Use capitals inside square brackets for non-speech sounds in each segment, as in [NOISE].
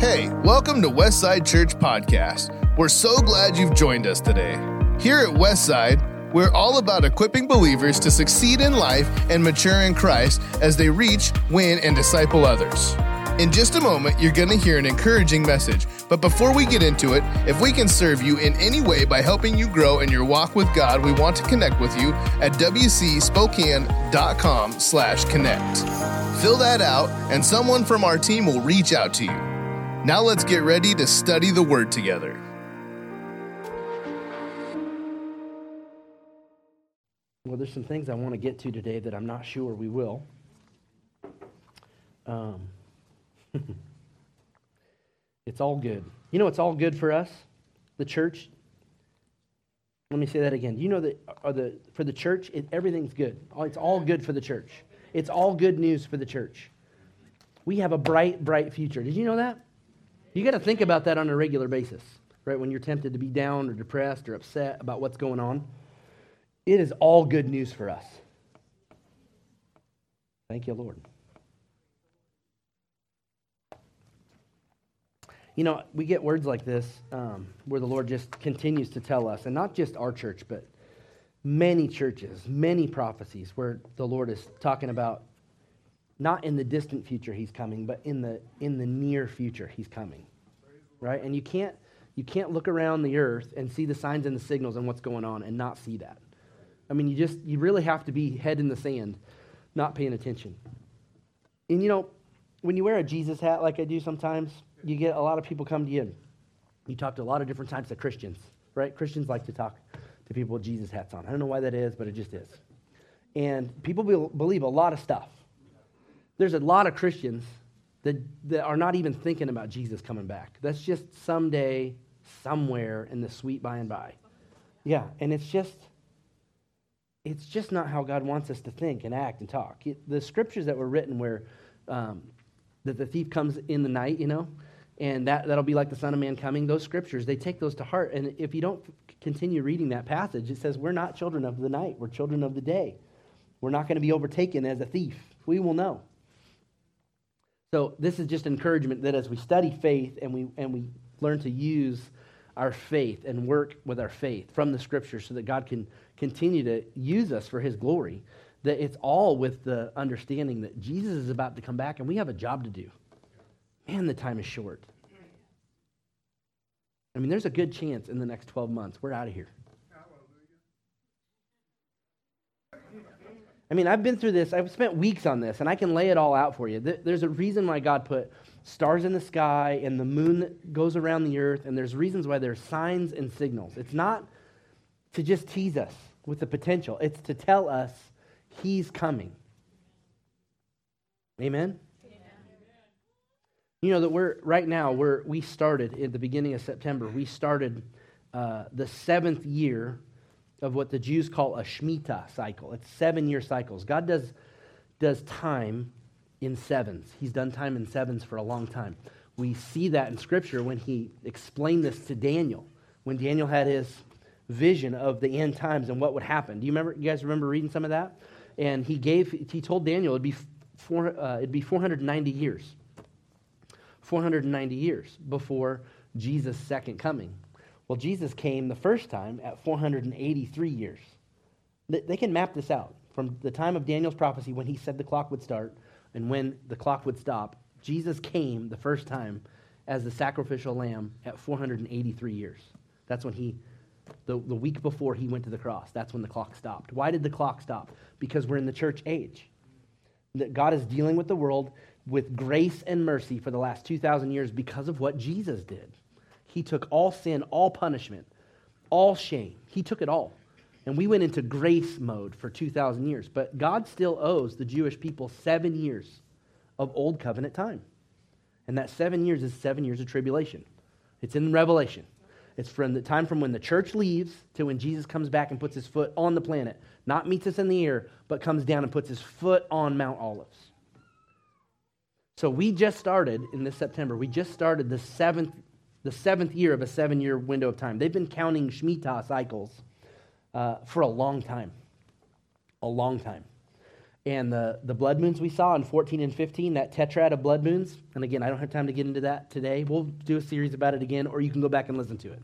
Hey, welcome to Westside Church Podcast. We're so glad you've joined us today. Here at Westside, we're all about equipping believers to succeed in life and mature in Christ as they reach, win, and disciple others. In just a moment, you're going to hear an encouraging message. But before we get into it, if we can serve you in any way by helping you grow in your walk with God, we want to connect with you at wcspokane.com slash connect. Fill that out, and someone from our team will reach out to you. Now let's get ready to study the Word together. Well, there's some things I want to get to today that I'm not sure we will. Um, [LAUGHS] it's all good. You know, it's all good for us, the church. Let me say that again. You know that the for the church, it, everything's good. It's all good for the church. It's all good news for the church. We have a bright, bright future. Did you know that? You got to think about that on a regular basis, right? When you're tempted to be down or depressed or upset about what's going on, it is all good news for us. Thank you, Lord. You know, we get words like this um, where the Lord just continues to tell us, and not just our church, but many churches, many prophecies where the Lord is talking about not in the distant future he's coming, but in the in the near future he's coming. Right? And you can't you can't look around the earth and see the signs and the signals and what's going on and not see that. I mean, you just you really have to be head in the sand, not paying attention. And you know, when you wear a Jesus hat like I do sometimes, you get a lot of people come to you. You talk to a lot of different types of Christians, right? Christians like to talk to people with Jesus hats on. I don't know why that is, but it just is. And people believe a lot of stuff there's a lot of Christians that, that are not even thinking about Jesus coming back. That's just someday, somewhere in the sweet by and by. Yeah, and it's just it's just not how God wants us to think and act and talk. It, the scriptures that were written where um, that the thief comes in the night, you know, and that, that'll be like the Son of Man coming, those scriptures, they take those to heart. And if you don't continue reading that passage, it says, We're not children of the night, we're children of the day. We're not going to be overtaken as a thief. We will know. So this is just encouragement that as we study faith and we, and we learn to use our faith and work with our faith from the scriptures so that God can continue to use us for his glory, that it's all with the understanding that Jesus is about to come back and we have a job to do. Man, the time is short. I mean, there's a good chance in the next 12 months we're out of here. I mean, I've been through this. I've spent weeks on this, and I can lay it all out for you. There's a reason why God put stars in the sky and the moon that goes around the earth, and there's reasons why there's signs and signals. It's not to just tease us with the potential, it's to tell us He's coming. Amen? You know that we're right now we're we started at the beginning of September. We started uh, the seventh year of what the Jews call a Shemitah cycle. It's seven year cycles. God does, does time in sevens. He's done time in sevens for a long time. We see that in Scripture when he explained this to Daniel, when Daniel had his vision of the end times and what would happen. Do you remember? You guys remember reading some of that? And he gave, he told Daniel it'd be four, uh, it'd be 490 years, 490 years before Jesus' second coming. Well, Jesus came the first time at 483 years. They can map this out from the time of Daniel's prophecy when he said the clock would start and when the clock would stop. Jesus came the first time as the sacrificial lamb at 483 years. That's when he, the, the week before he went to the cross, that's when the clock stopped. Why did the clock stop? Because we're in the church age. That God is dealing with the world with grace and mercy for the last 2,000 years because of what Jesus did. He took all sin, all punishment, all shame. He took it all. And we went into grace mode for 2,000 years. But God still owes the Jewish people seven years of Old Covenant time. And that seven years is seven years of tribulation. It's in Revelation. It's from the time from when the church leaves to when Jesus comes back and puts his foot on the planet. Not meets us in the air, but comes down and puts his foot on Mount Olives. So we just started in this September, we just started the seventh the seventh year of a seven year window of time. They've been counting Shemitah cycles uh, for a long time. A long time. And the, the blood moons we saw in 14 and 15, that tetrad of blood moons, and again, I don't have time to get into that today. We'll do a series about it again, or you can go back and listen to it.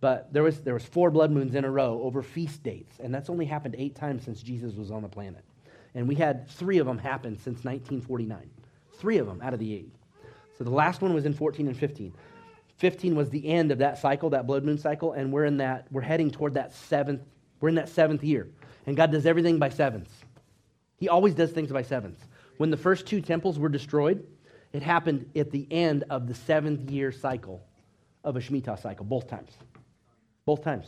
But there was, there was four blood moons in a row over feast dates, and that's only happened eight times since Jesus was on the planet. And we had three of them happen since 1949. Three of them out of the eight. So the last one was in 14 and 15. 15 was the end of that cycle, that blood moon cycle, and we're in that, we're heading toward that seventh, we're in that seventh year. And God does everything by sevens. He always does things by sevens. When the first two temples were destroyed, it happened at the end of the seventh year cycle of a Shemitah cycle, both times. Both times.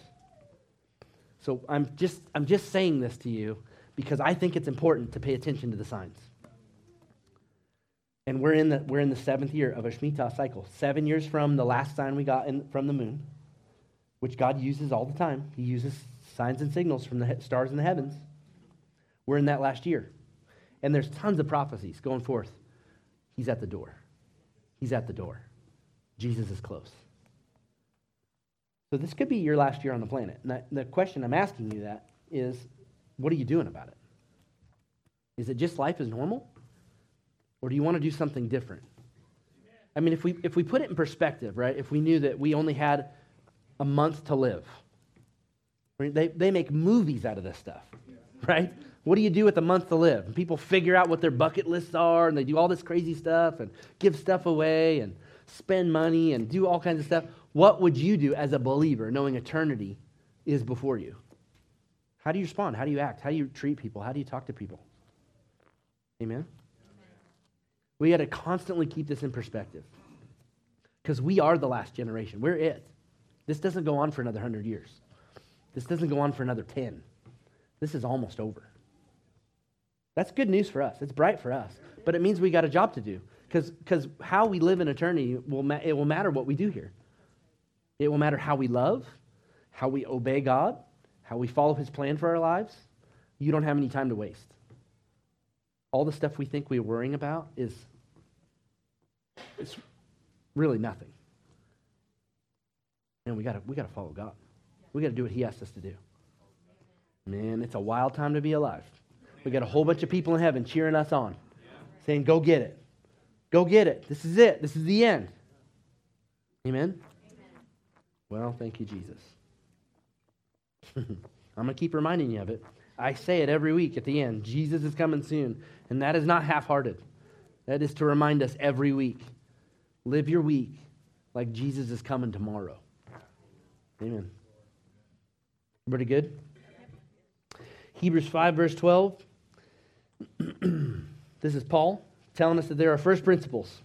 So I'm just, I'm just saying this to you because I think it's important to pay attention to the signs. And we're in the, we're in the seventh year of a Shemitah cycle, seven years from the last sign we got in, from the moon, which God uses all the time. He uses signs and signals from the stars in the heavens. We're in that last year. And there's tons of prophecies going forth. He's at the door. He's at the door. Jesus is close. So this could be your last year on the planet. And the question I'm asking you that is, what are you doing about it? Is it just life as normal? Or do you want to do something different? I mean, if we, if we put it in perspective, right, if we knew that we only had a month to live, they, they make movies out of this stuff, right? What do you do with a month to live? And people figure out what their bucket lists are, and they do all this crazy stuff and give stuff away and spend money and do all kinds of stuff. What would you do as a believer knowing eternity is before you? How do you respond? How do you act? How do you treat people? How do you talk to people? Amen? We got to constantly keep this in perspective because we are the last generation. We're it. This doesn't go on for another 100 years, this doesn't go on for another 10. This is almost over. That's good news for us. It's bright for us. But it means we got a job to do because how we live in eternity, will ma- it will matter what we do here. It will matter how we love, how we obey God, how we follow His plan for our lives. You don't have any time to waste. All the stuff we think we're worrying about is it's really nothing. And we gotta we gotta follow God. We gotta do what He asks us to do. Man, it's a wild time to be alive. We got a whole bunch of people in heaven cheering us on, saying, Go get it. Go get it. This is it. This is the end. Amen? Amen. Well, thank you, Jesus. [LAUGHS] I'm going to keep reminding you of it. I say it every week at the end Jesus is coming soon. And that is not half hearted, that is to remind us every week live your week like Jesus is coming tomorrow. Amen. Pretty good? Hebrews 5, verse 12. [CLEARS THROAT] this is Paul telling us that there are first principles.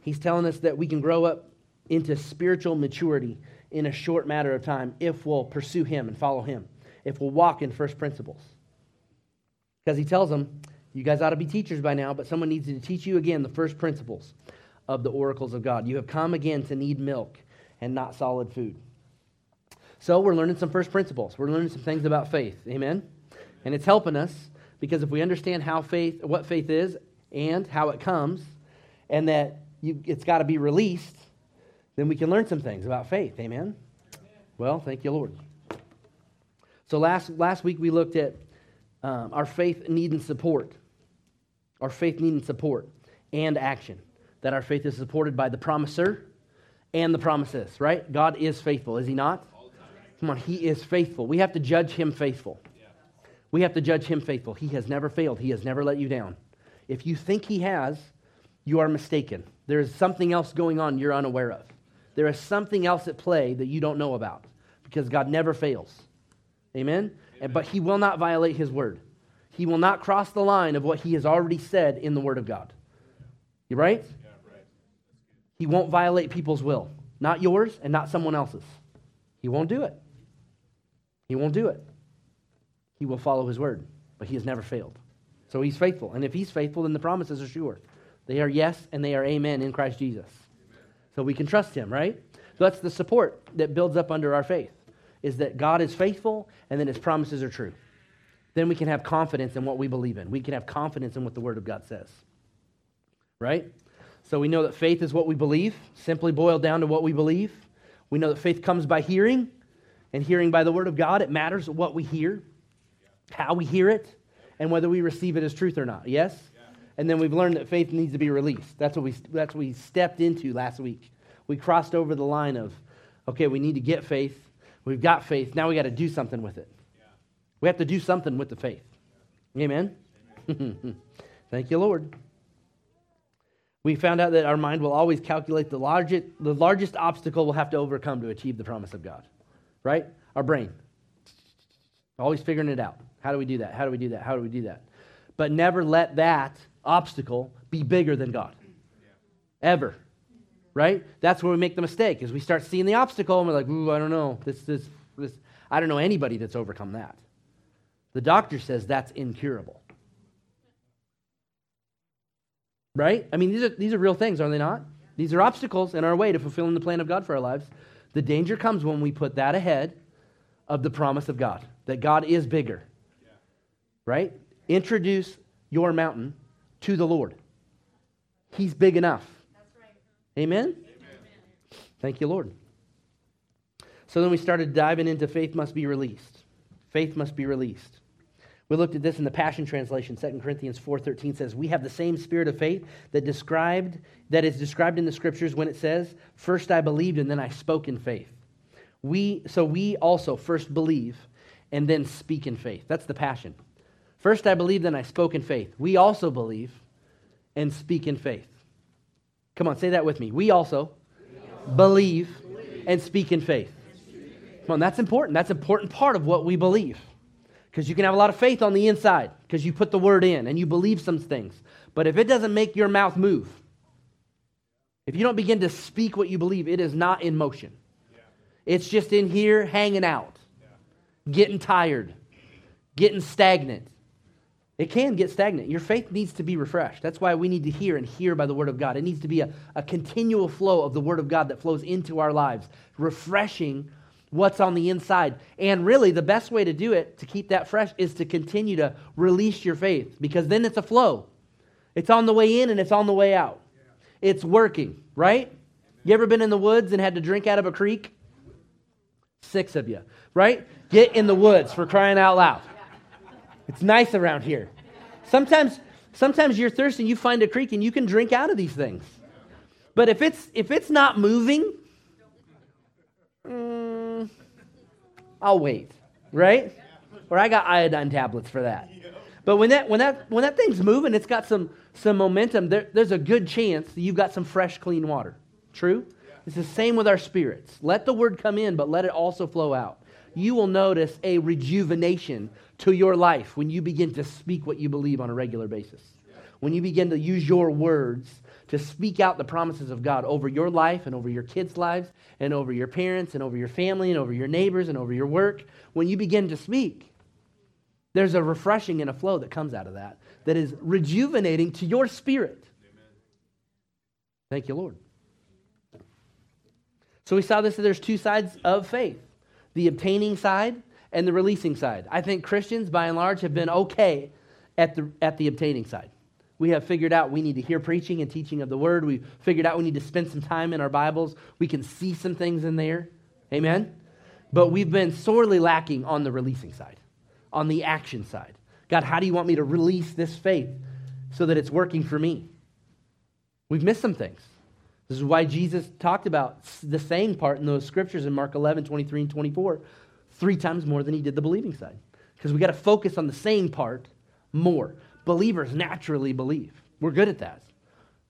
He's telling us that we can grow up into spiritual maturity in a short matter of time if we'll pursue Him and follow Him, if we'll walk in first principles. Because he tells them, you guys ought to be teachers by now, but someone needs to teach you again the first principles of the oracles of God. You have come again to need milk and not solid food. So we're learning some first principles. We're learning some things about faith. Amen? And it's helping us because if we understand how faith, what faith is and how it comes, and that you, it's got to be released, then we can learn some things about faith. Amen? Well, thank you, Lord. So last, last week we looked at um, our faith needing support. Our faith needing support and action. That our faith is supported by the promiser and the promises, right? God is faithful, is he not? Come on, he is faithful. We have to judge him faithful. We have to judge him faithful. He has never failed, he has never let you down. If you think he has, you are mistaken. There is something else going on you're unaware of. There is something else at play that you don't know about because God never fails. Amen? Amen? But he will not violate his word. He will not cross the line of what he has already said in the word of God. You right? Right. He won't violate people's will, not yours and not someone else's. He won't do it. He won't do it. He will follow his word, but he has never failed. So he's faithful. And if he's faithful, then the promises are sure. They are yes and they are amen in Christ Jesus. Amen. So we can trust him, right? So that's the support that builds up under our faith, is that God is faithful and then his promises are true. Then we can have confidence in what we believe in. We can have confidence in what the word of God says. Right? So we know that faith is what we believe, simply boiled down to what we believe. We know that faith comes by hearing, and hearing by the word of God. It matters what we hear, how we hear it, and whether we receive it as truth or not. Yes? Yeah. And then we've learned that faith needs to be released. That's what we, that's what we stepped into last week. We crossed over the line of, okay, we need to get faith. We've got faith. Now we got to do something with it. We have to do something with the faith. Amen? Amen. [LAUGHS] Thank you, Lord. We found out that our mind will always calculate the largest, the largest obstacle we'll have to overcome to achieve the promise of God. Right? Our brain. Always figuring it out. How do we do that? How do we do that? How do we do that? But never let that obstacle be bigger than God. Ever. Right? That's where we make the mistake, is we start seeing the obstacle and we're like, ooh, I don't know. This, this, this. I don't know anybody that's overcome that. The doctor says that's incurable. Right? I mean, these are, these are real things, are they not? These are obstacles in our way to fulfilling the plan of God for our lives. The danger comes when we put that ahead of the promise of God, that God is bigger. Yeah. Right? Introduce your mountain to the Lord. He's big enough. Right. Amen? Amen? Thank you, Lord. So then we started diving into faith must be released. Faith must be released. We looked at this in the Passion Translation. 2 Corinthians 4:13 says, "We have the same spirit of faith that described that is described in the scriptures when it says, "First I believed and then I spoke in faith." We so we also first believe and then speak in faith. That's the passion. First I believe then I spoke in faith. We also believe and speak in faith. Come on, say that with me. We also, we also believe, believe and speak in faith. Come on, that's important. That's an important part of what we believe. Because you can have a lot of faith on the inside because you put the word in and you believe some things. But if it doesn't make your mouth move, if you don't begin to speak what you believe, it is not in motion. Yeah. It's just in here hanging out, yeah. getting tired, getting stagnant. It can get stagnant. Your faith needs to be refreshed. That's why we need to hear and hear by the Word of God. It needs to be a, a continual flow of the Word of God that flows into our lives, refreshing what's on the inside. And really, the best way to do it, to keep that fresh, is to continue to release your faith because then it's a flow. It's on the way in and it's on the way out. It's working, right? You ever been in the woods and had to drink out of a creek? Six of you, right? Get in the woods for crying out loud. It's nice around here. Sometimes, sometimes you're thirsty and you find a creek and you can drink out of these things. But if it's if it's not moving, mm, I'll wait, right? Or I got iodine tablets for that. But when that when that when that thing's moving, it's got some some momentum. There, there's a good chance that you've got some fresh, clean water. True. It's the same with our spirits. Let the word come in, but let it also flow out. You will notice a rejuvenation to your life when you begin to speak what you believe on a regular basis. When you begin to use your words to speak out the promises of God over your life and over your kids' lives and over your parents and over your family and over your neighbors and over your work, when you begin to speak, there's a refreshing and a flow that comes out of that that is rejuvenating to your spirit. Amen. Thank you, Lord. So we saw this that there's two sides of faith the obtaining side and the releasing side. I think Christians, by and large, have been okay at the, at the obtaining side. We have figured out we need to hear preaching and teaching of the word. We've figured out we need to spend some time in our Bibles. We can see some things in there. Amen? But we've been sorely lacking on the releasing side, on the action side. God, how do you want me to release this faith so that it's working for me? We've missed some things. This is why Jesus talked about the saying part in those scriptures in Mark 11, 23, and 24, three times more than he did the believing side. Because we got to focus on the saying part more believers naturally believe. We're good at that.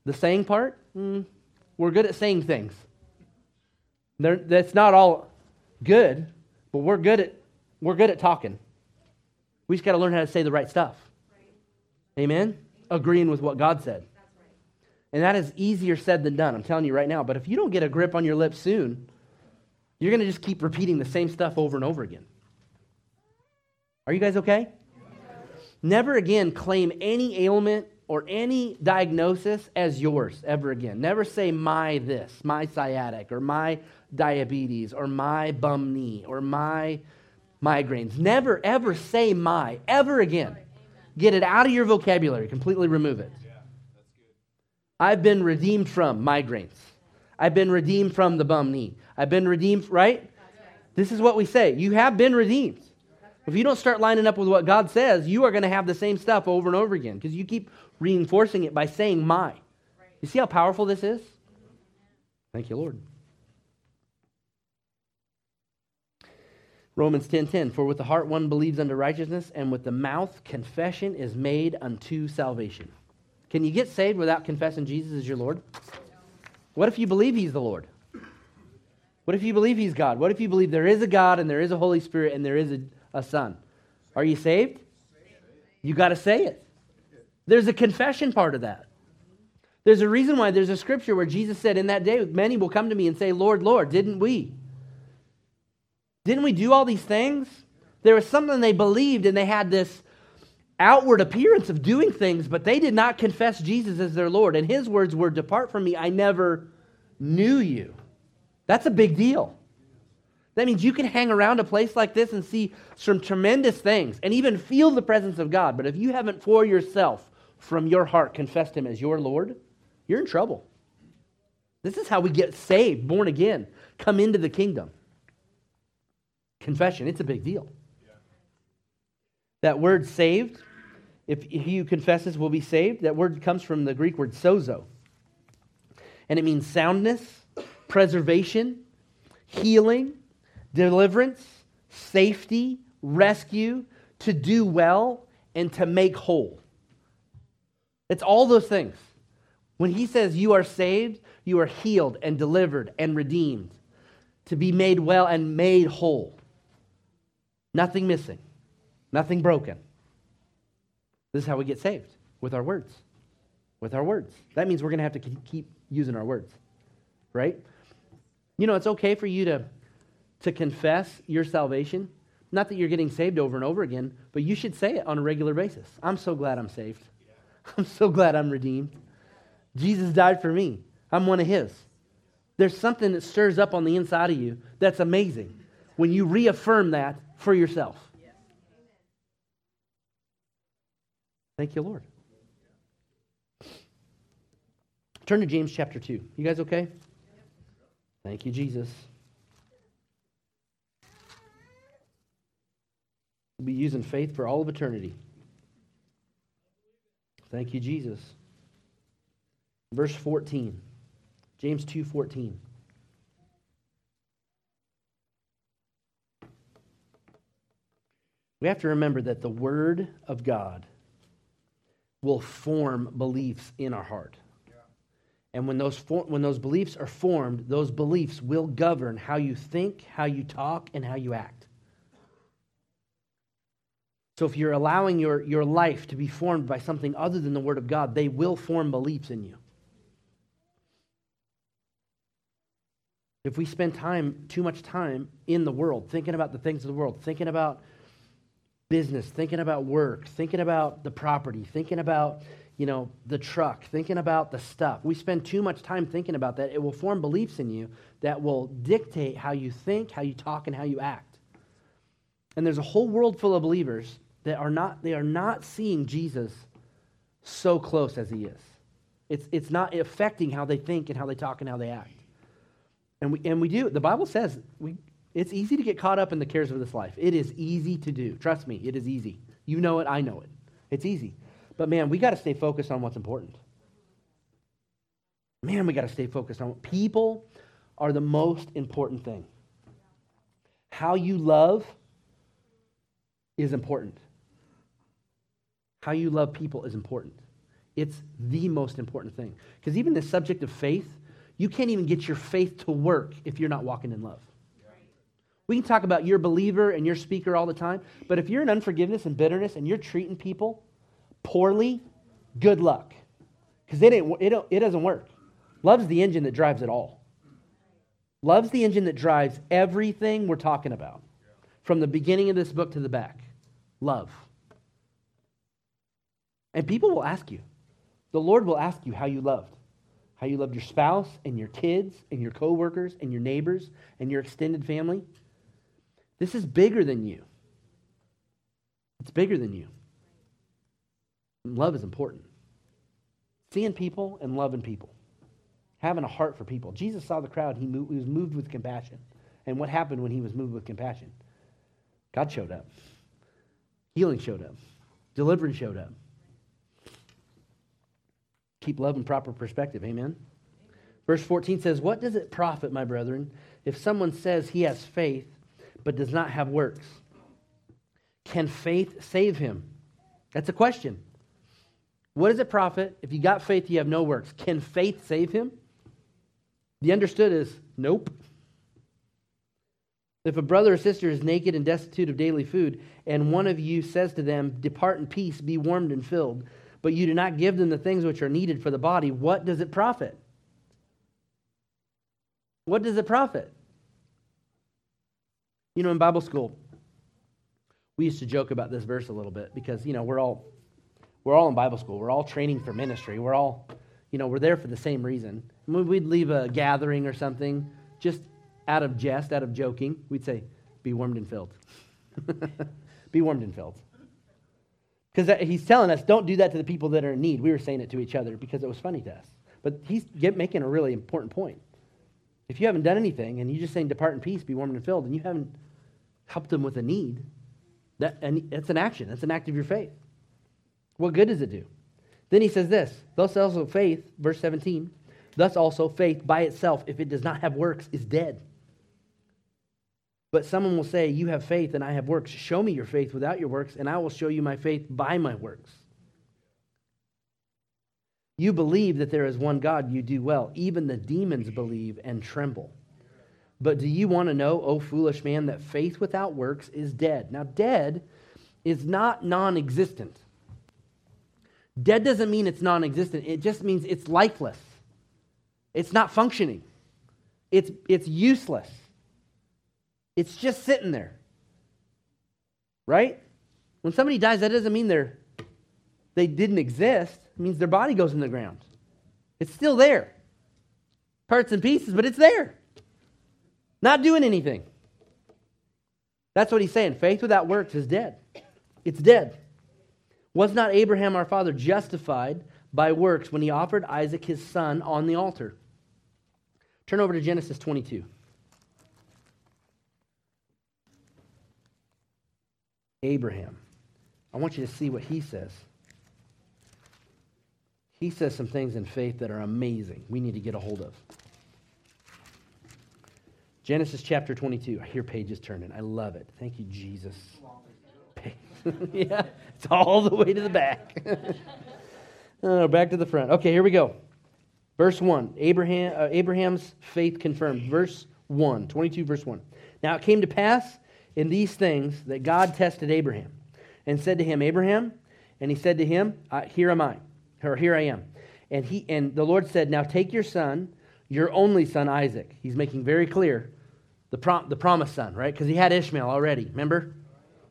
The saying part, mm, we're good at saying things. They're, that's not all good, but we're good at we're good at talking. We just got to learn how to say the right stuff. Right. Amen. Agreeing with what God said. Right. And that is easier said than done. I'm telling you right now. But if you don't get a grip on your lips soon, you're going to just keep repeating the same stuff over and over again. Are you guys okay? Never again claim any ailment or any diagnosis as yours ever again. Never say my this, my sciatic, or my diabetes, or my bum knee, or my migraines. Never ever say my ever again. Get it out of your vocabulary, completely remove it. I've been redeemed from migraines. I've been redeemed from the bum knee. I've been redeemed, right? This is what we say. You have been redeemed. If you don't start lining up with what God says, you are going to have the same stuff over and over again because you keep reinforcing it by saying my. You see how powerful this is? Thank you, Lord. Romans 10:10 10, 10, For with the heart one believes unto righteousness and with the mouth confession is made unto salvation. Can you get saved without confessing Jesus as your Lord? What if you believe he's the Lord? What if you believe he's God? What if you believe there is a God and there is a Holy Spirit and there is a, a Son? Are you saved? You got to say it. There's a confession part of that. There's a reason why there's a scripture where Jesus said, In that day, many will come to me and say, Lord, Lord, didn't we? Didn't we do all these things? There was something they believed and they had this outward appearance of doing things, but they did not confess Jesus as their Lord. And his words were, Depart from me, I never knew you. That's a big deal. That means you can hang around a place like this and see some tremendous things and even feel the presence of God. But if you haven't for yourself, from your heart, confessed Him as your Lord, you're in trouble. This is how we get saved, born again, come into the kingdom. Confession, it's a big deal. That word saved, if he who confesses will be saved, that word comes from the Greek word sozo. And it means soundness, preservation, healing, deliverance, safety, rescue, to do well, and to make whole. It's all those things. When he says you are saved, you are healed and delivered and redeemed, to be made well and made whole. Nothing missing, nothing broken. This is how we get saved with our words. With our words. That means we're going to have to keep using our words, right? You know, it's okay for you to, to confess your salvation. Not that you're getting saved over and over again, but you should say it on a regular basis. I'm so glad I'm saved. [LAUGHS] I'm so glad I'm redeemed. Jesus died for me. I'm one of his. There's something that stirs up on the inside of you that's amazing when you reaffirm that for yourself. Thank you, Lord. Turn to James chapter 2. You guys okay? Thank you, Jesus. Be using faith for all of eternity. Thank you, Jesus. Verse 14. James 2:14. We have to remember that the word of God will form beliefs in our heart. And when those, for, when those beliefs are formed, those beliefs will govern how you think, how you talk, and how you act. So if you're allowing your, your life to be formed by something other than the Word of God, they will form beliefs in you. If we spend time, too much time in the world, thinking about the things of the world, thinking about business, thinking about work, thinking about the property, thinking about you know, the truck, thinking about the stuff. We spend too much time thinking about that. It will form beliefs in you that will dictate how you think, how you talk, and how you act. And there's a whole world full of believers that are not, they are not seeing Jesus so close as he is. It's, it's not affecting how they think and how they talk and how they act. And we, and we do. The Bible says we, it's easy to get caught up in the cares of this life. It is easy to do. Trust me, it is easy. You know it, I know it. It's easy. But man, we got to stay focused on what's important. Man, we got to stay focused on what people are the most important thing. How you love is important. How you love people is important. It's the most important thing. Because even the subject of faith, you can't even get your faith to work if you're not walking in love. We can talk about your believer and your speaker all the time, but if you're in unforgiveness and bitterness and you're treating people poorly, good luck. Because it, it, it doesn't work. Love's the engine that drives it all. Love's the engine that drives everything we're talking about from the beginning of this book to the back. Love. And people will ask you. The Lord will ask you how you loved. How you loved your spouse and your kids and your coworkers and your neighbors and your extended family. This is bigger than you. It's bigger than you. Love is important. Seeing people and loving people. Having a heart for people. Jesus saw the crowd. He, moved, he was moved with compassion. And what happened when he was moved with compassion? God showed up. Healing showed up, deliverance showed up. Keep love in proper perspective. Amen. Verse 14 says, What does it profit, my brethren, if someone says he has faith but does not have works? Can faith save him? That's a question. What does it profit if you got faith, you have no works? Can faith save him? The understood is nope. If a brother or sister is naked and destitute of daily food, and one of you says to them, Depart in peace, be warmed and filled, but you do not give them the things which are needed for the body, what does it profit? What does it profit? You know, in Bible school, we used to joke about this verse a little bit because, you know, we're all we're all in Bible school. We're all training for ministry. We're all, you know, we're there for the same reason. we'd leave a gathering or something, just out of jest, out of joking, we'd say, be warmed and filled. [LAUGHS] be warmed and filled. Because he's telling us, don't do that to the people that are in need. We were saying it to each other because it was funny to us. But he's making a really important point. If you haven't done anything and you're just saying, depart in peace, be warmed and filled, and you haven't helped them with a need, that, and it's an action. That's an act of your faith. What good does it do? Then he says this, thus also faith, verse 17, thus also faith by itself, if it does not have works, is dead. But someone will say, You have faith and I have works. Show me your faith without your works, and I will show you my faith by my works. You believe that there is one God, you do well. Even the demons believe and tremble. But do you want to know, O foolish man, that faith without works is dead? Now, dead is not non existent. Dead doesn't mean it's non existent, it just means it's lifeless. It's not functioning, it's, it's useless. It's just sitting there. Right? When somebody dies, that doesn't mean they're, they didn't exist. It means their body goes in the ground. It's still there. Parts and pieces, but it's there. Not doing anything. That's what he's saying. Faith without works is dead. It's dead. Was not Abraham our father justified by works when he offered Isaac his son on the altar? Turn over to Genesis 22. Abraham. I want you to see what he says. He says some things in faith that are amazing. We need to get a hold of. Genesis chapter 22. I hear pages turning. I love it. Thank you, Jesus. [LAUGHS] yeah, it's all the way to the back. [LAUGHS] oh, back to the front. Okay, here we go. Verse 1. Abraham, uh, Abraham's faith confirmed. Verse 1. 22, verse 1. Now it came to pass in these things that God tested Abraham and said to him, Abraham, and he said to him, Here am I, or here I am. And, he, and the Lord said, Now take your son, your only son Isaac. He's making very clear the, prom, the promised son, right? Because he had Ishmael already, remember?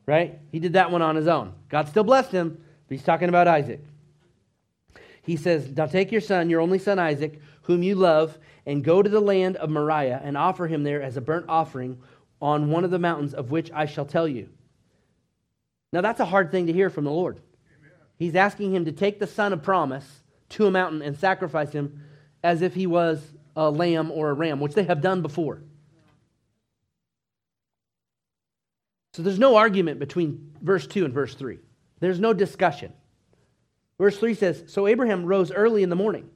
Right? He did that one on his own. God still blessed him, but he's talking about Isaac. He says, Now take your son, your only son Isaac, whom you love, and go to the land of Moriah and offer him there as a burnt offering on one of the mountains of which I shall tell you. Now, that's a hard thing to hear from the Lord. Amen. He's asking him to take the son of promise to a mountain and sacrifice him as if he was a lamb or a ram, which they have done before. So there's no argument between verse 2 and verse 3. There's no discussion. Verse 3 says So Abraham rose early in the morning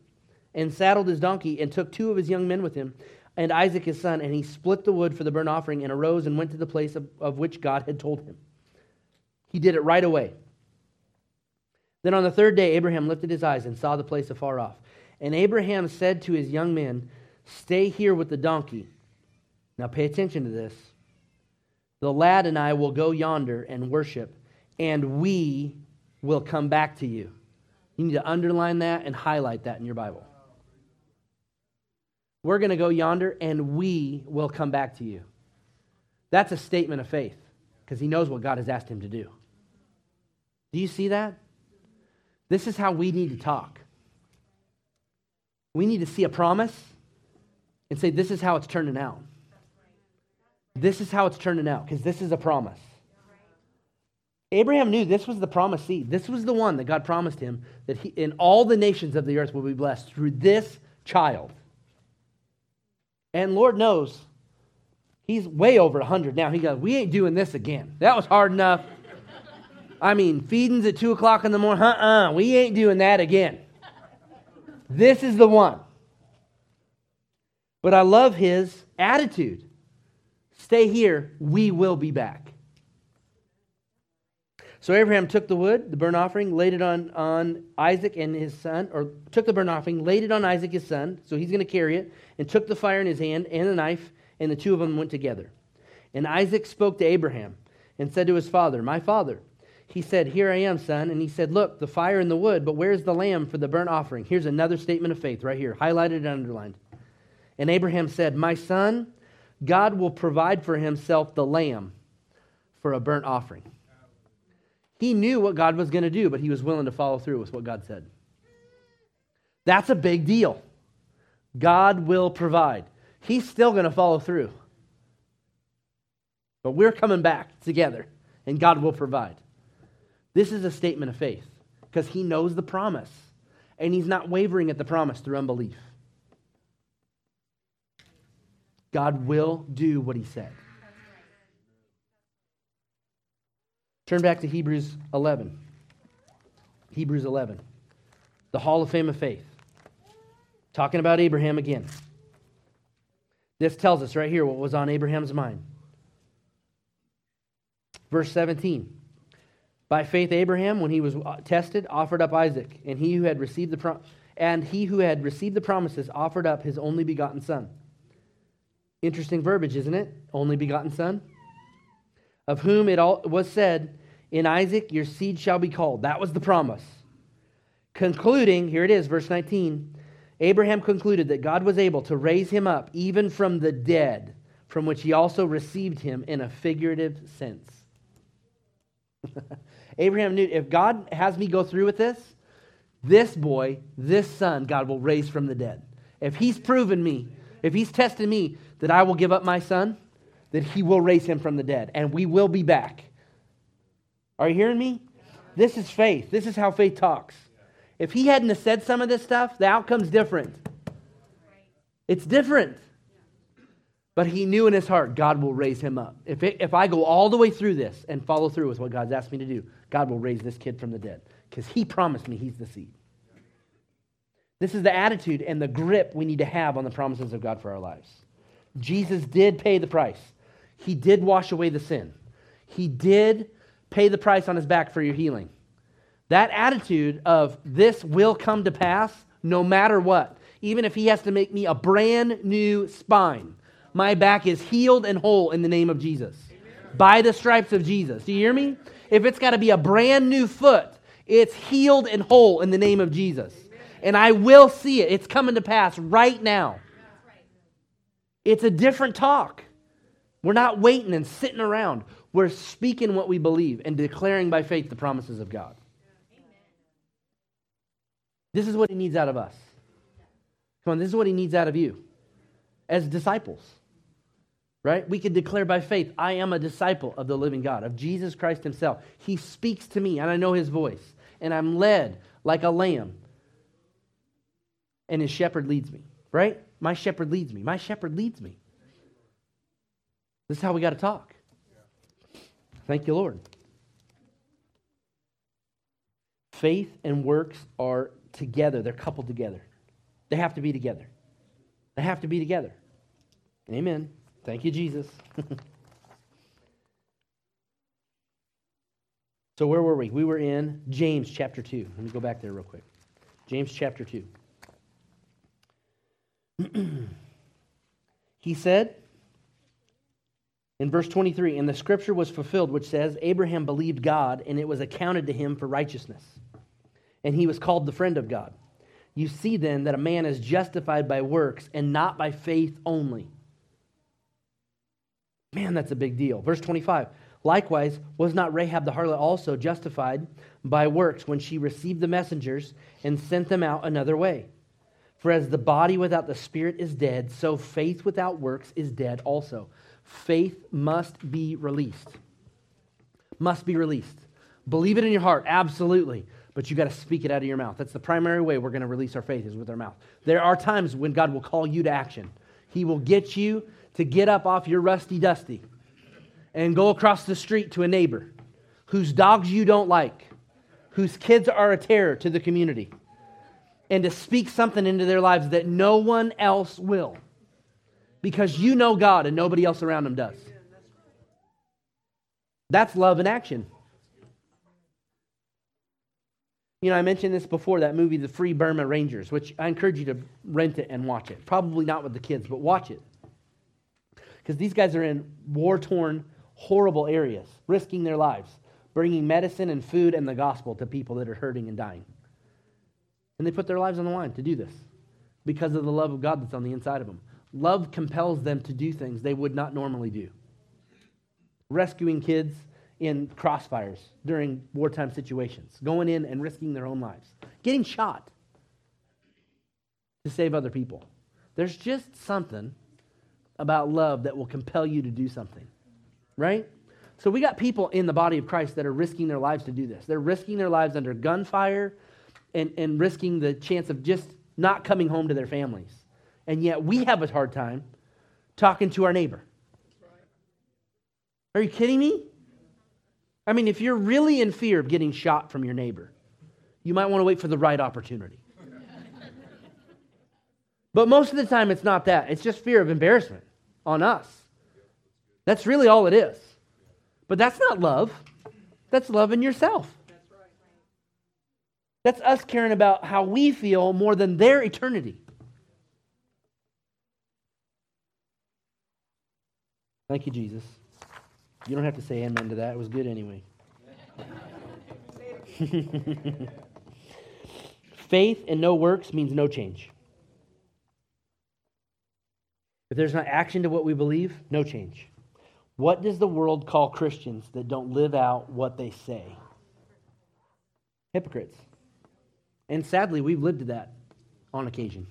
and saddled his donkey and took two of his young men with him and Isaac his son, and he split the wood for the burnt offering and arose and went to the place of, of which God had told him. He did it right away. Then on the third day, Abraham lifted his eyes and saw the place afar off. And Abraham said to his young men, Stay here with the donkey. Now pay attention to this. The lad and I will go yonder and worship, and we will come back to you. You need to underline that and highlight that in your Bible. We're going to go yonder and we will come back to you. That's a statement of faith because he knows what God has asked him to do. Do you see that? This is how we need to talk. We need to see a promise and say, This is how it's turning out. This is how it's turning out because this is a promise. Abraham knew this was the promised seed. This was the one that God promised him that he, in all the nations of the earth will be blessed through this child. And Lord knows, he's way over 100 now. He goes, We ain't doing this again. That was hard enough. I mean, feedings at 2 o'clock in the morning, uh uh, we ain't doing that again. This is the one. But I love his attitude. Stay here, we will be back. So Abraham took the wood, the burnt offering, laid it on, on Isaac and his son, or took the burnt offering, laid it on Isaac his son, so he's going to carry it, and took the fire in his hand and the knife, and the two of them went together. And Isaac spoke to Abraham and said to his father, My father. He said, Here I am, son. And he said, Look, the fire and the wood, but where's the lamb for the burnt offering? Here's another statement of faith right here, highlighted and underlined. And Abraham said, My son, God will provide for himself the lamb for a burnt offering. He knew what God was going to do, but he was willing to follow through with what God said. That's a big deal. God will provide. He's still going to follow through. But we're coming back together, and God will provide. This is a statement of faith because he knows the promise, and he's not wavering at the promise through unbelief. God will do what he said. Turn back to Hebrews 11. Hebrews 11. The Hall of Fame of Faith. Talking about Abraham again. This tells us right here what was on Abraham's mind. Verse 17. By faith Abraham when he was uh, tested offered up Isaac and he who had received the and he who had received the promises offered up his only begotten son. Interesting verbiage, isn't it? Only begotten son. Of whom it all was said, In Isaac your seed shall be called. That was the promise. Concluding, here it is, verse 19. Abraham concluded that God was able to raise him up even from the dead, from which he also received him in a figurative sense. [LAUGHS] Abraham knew if God has me go through with this, this boy, this son, God will raise from the dead. If he's proven me, if he's tested me that I will give up my son, that he will raise him from the dead, and we will be back. Are you hearing me? This is faith. This is how faith talks. If he hadn't said some of this stuff, the outcome's different. It's different. But he knew in his heart God will raise him up. If, it, if I go all the way through this and follow through with what God's asked me to do, God will raise this kid from the dead because he promised me he's the seed. This is the attitude and the grip we need to have on the promises of God for our lives. Jesus did pay the price. He did wash away the sin. He did pay the price on his back for your healing. That attitude of this will come to pass no matter what, even if he has to make me a brand new spine, my back is healed and whole in the name of Jesus. Amen. By the stripes of Jesus. Do you hear me? If it's got to be a brand new foot, it's healed and whole in the name of Jesus. Amen. And I will see it. It's coming to pass right now. It's a different talk. We're not waiting and sitting around. We're speaking what we believe and declaring by faith the promises of God. This is what he needs out of us. Come on, this is what he needs out of you as disciples. Right? We can declare by faith, I am a disciple of the living God, of Jesus Christ himself. He speaks to me, and I know his voice, and I'm led like a lamb, and his shepherd leads me. Right? My shepherd leads me. My shepherd leads me. This is how we got to talk. Thank you, Lord. Faith and works are together, they're coupled together. They have to be together. They have to be together. Amen. Thank you, Jesus. [LAUGHS] so, where were we? We were in James chapter 2. Let me go back there real quick. James chapter 2. [CLEARS THROAT] he said in verse 23 And the scripture was fulfilled, which says, Abraham believed God, and it was accounted to him for righteousness. And he was called the friend of God. You see then that a man is justified by works and not by faith only. Man, that's a big deal. Verse 25. Likewise, was not Rahab the harlot also justified by works when she received the messengers and sent them out another way? For as the body without the spirit is dead, so faith without works is dead also. Faith must be released. Must be released. Believe it in your heart, absolutely. But you got to speak it out of your mouth. That's the primary way we're going to release our faith is with our mouth. There are times when God will call you to action. He will get you to get up off your rusty dusty and go across the street to a neighbor whose dogs you don't like, whose kids are a terror to the community, and to speak something into their lives that no one else will because you know God and nobody else around them does. That's love in action. You know, I mentioned this before that movie, The Free Burma Rangers, which I encourage you to rent it and watch it. Probably not with the kids, but watch it. Because these guys are in war torn, horrible areas, risking their lives, bringing medicine and food and the gospel to people that are hurting and dying. And they put their lives on the line to do this because of the love of God that's on the inside of them. Love compels them to do things they would not normally do. Rescuing kids in crossfires during wartime situations, going in and risking their own lives, getting shot to save other people. There's just something about love that will compel you to do something, right? So we got people in the body of Christ that are risking their lives to do this. They're risking their lives under gunfire and, and risking the chance of just not coming home to their families. And yet we have a hard time talking to our neighbor. Are you kidding me? I mean, if you're really in fear of getting shot from your neighbor, you might want to wait for the right opportunity. but most of the time, it's not that. It's just fear of embarrassment on us. That's really all it is. But that's not love, that's loving yourself. That's us caring about how we feel more than their eternity. Thank you, Jesus. You don't have to say amen to that. It was good anyway. [LAUGHS] Faith and no works means no change. If there's not action to what we believe, no change. What does the world call Christians that don't live out what they say? Hypocrites. And sadly, we've lived to that on occasion.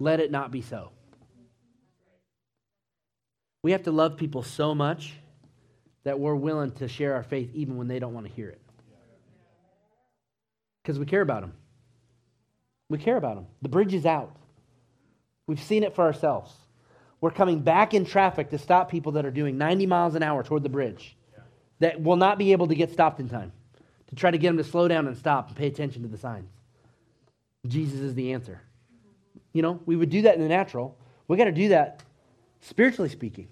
Let it not be so. We have to love people so much that we're willing to share our faith even when they don't want to hear it. Because we care about them. We care about them. The bridge is out. We've seen it for ourselves. We're coming back in traffic to stop people that are doing 90 miles an hour toward the bridge that will not be able to get stopped in time to try to get them to slow down and stop and pay attention to the signs. Jesus is the answer. You know, we would do that in the natural. We got to do that spiritually speaking.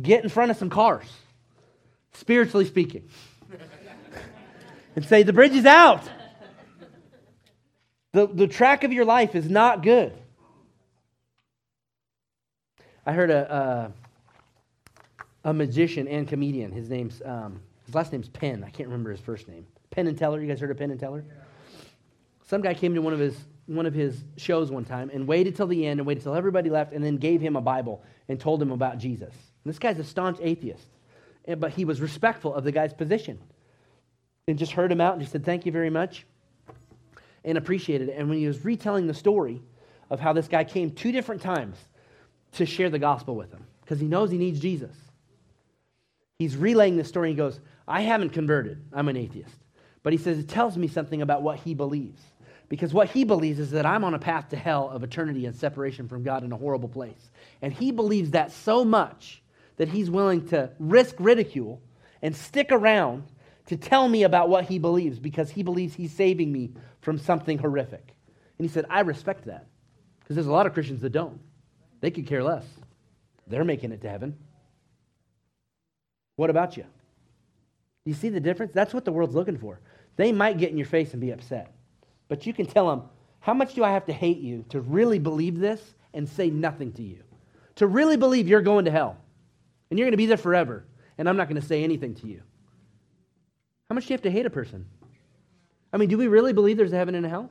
Get in front of some cars, spiritually speaking, [LAUGHS] and say, The bridge is out. The, the track of your life is not good. I heard a, a, a magician and comedian. His name's um, his last name's Penn. I can't remember his first name. Penn and Teller. You guys heard of Penn and Teller? Some guy came to one of his one of his shows one time and waited till the end and waited till everybody left and then gave him a Bible and told him about Jesus. And this guy's a staunch atheist, but he was respectful of the guy's position and just heard him out and just said, Thank you very much and appreciated it. And when he was retelling the story of how this guy came two different times to share the gospel with him because he knows he needs Jesus, he's relaying the story. And he goes, I haven't converted, I'm an atheist. But he says, It tells me something about what he believes. Because what he believes is that I'm on a path to hell of eternity and separation from God in a horrible place. And he believes that so much that he's willing to risk ridicule and stick around to tell me about what he believes because he believes he's saving me from something horrific. And he said, I respect that. Because there's a lot of Christians that don't. They could care less. They're making it to heaven. What about you? You see the difference? That's what the world's looking for. They might get in your face and be upset. But you can tell them, how much do I have to hate you to really believe this and say nothing to you? To really believe you're going to hell and you're going to be there forever and I'm not going to say anything to you. How much do you have to hate a person? I mean, do we really believe there's a heaven and a hell?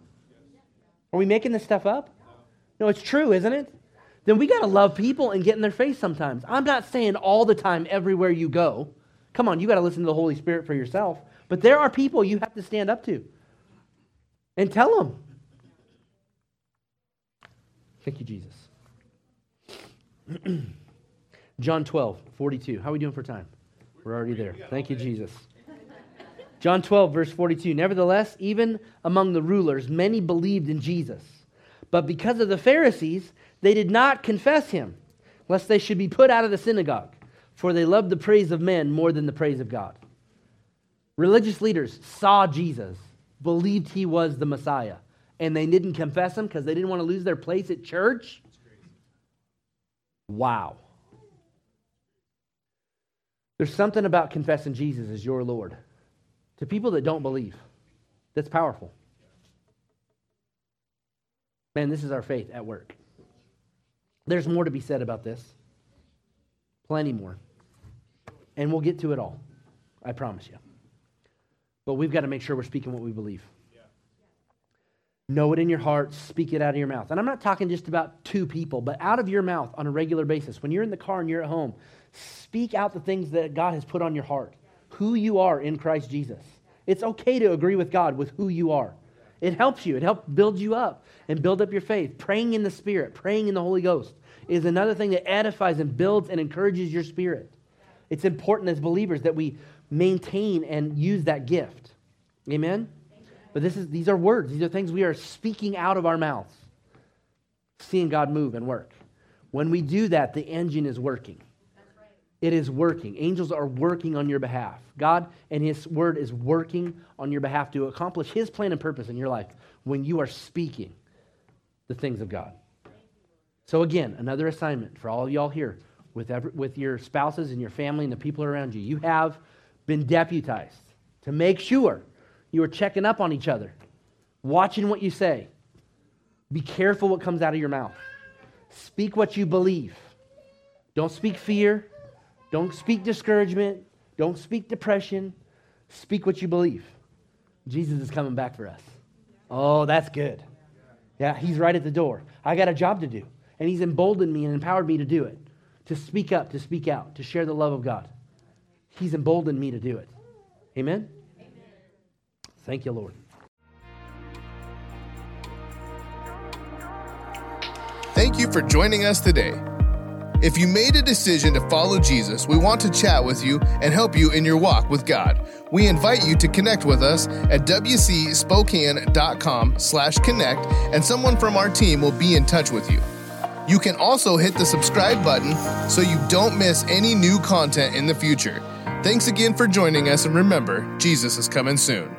Are we making this stuff up? No, it's true, isn't it? Then we got to love people and get in their face sometimes. I'm not saying all the time, everywhere you go. Come on, you got to listen to the Holy Spirit for yourself. But there are people you have to stand up to and tell them. Thank you, Jesus. [CLEARS THROAT] John 12, 42. How are we doing for time? We're already there. Thank you, Jesus. John 12, verse 42. Nevertheless, even among the rulers, many believed in Jesus. But because of the Pharisees, they did not confess him, lest they should be put out of the synagogue, for they loved the praise of men more than the praise of God. Religious leaders saw Jesus, believed he was the Messiah, and they didn't confess him because they didn't want to lose their place at church. Wow. There's something about confessing Jesus as your Lord to people that don't believe that's powerful. Man, this is our faith at work. There's more to be said about this. Plenty more. And we'll get to it all. I promise you. But we've got to make sure we're speaking what we believe. Know it in your heart, speak it out of your mouth. And I'm not talking just about two people, but out of your mouth on a regular basis. When you're in the car and you're at home, speak out the things that God has put on your heart, who you are in Christ Jesus. It's okay to agree with God with who you are. It helps you, it helps build you up and build up your faith. Praying in the Spirit, praying in the Holy Ghost is another thing that edifies and builds and encourages your spirit. It's important as believers that we maintain and use that gift. Amen? But this is, these are words, these are things we are speaking out of our mouths, seeing God move and work. When we do that, the engine is working. It is working. Angels are working on your behalf. God and His Word is working on your behalf to accomplish His plan and purpose in your life when you are speaking the things of God. So, again, another assignment for all of y'all here with, every, with your spouses and your family and the people around you. You have been deputized to make sure you are checking up on each other, watching what you say. Be careful what comes out of your mouth. Speak what you believe. Don't speak fear. Don't speak discouragement. Don't speak depression. Speak what you believe. Jesus is coming back for us. Oh, that's good. Yeah, he's right at the door. I got a job to do. And he's emboldened me and empowered me to do it, to speak up, to speak out, to share the love of God. He's emboldened me to do it. Amen? Thank you, Lord. Thank you for joining us today. If you made a decision to follow Jesus, we want to chat with you and help you in your walk with God. We invite you to connect with us at wcspokane.com slash connect, and someone from our team will be in touch with you. You can also hit the subscribe button so you don't miss any new content in the future. Thanks again for joining us, and remember, Jesus is coming soon.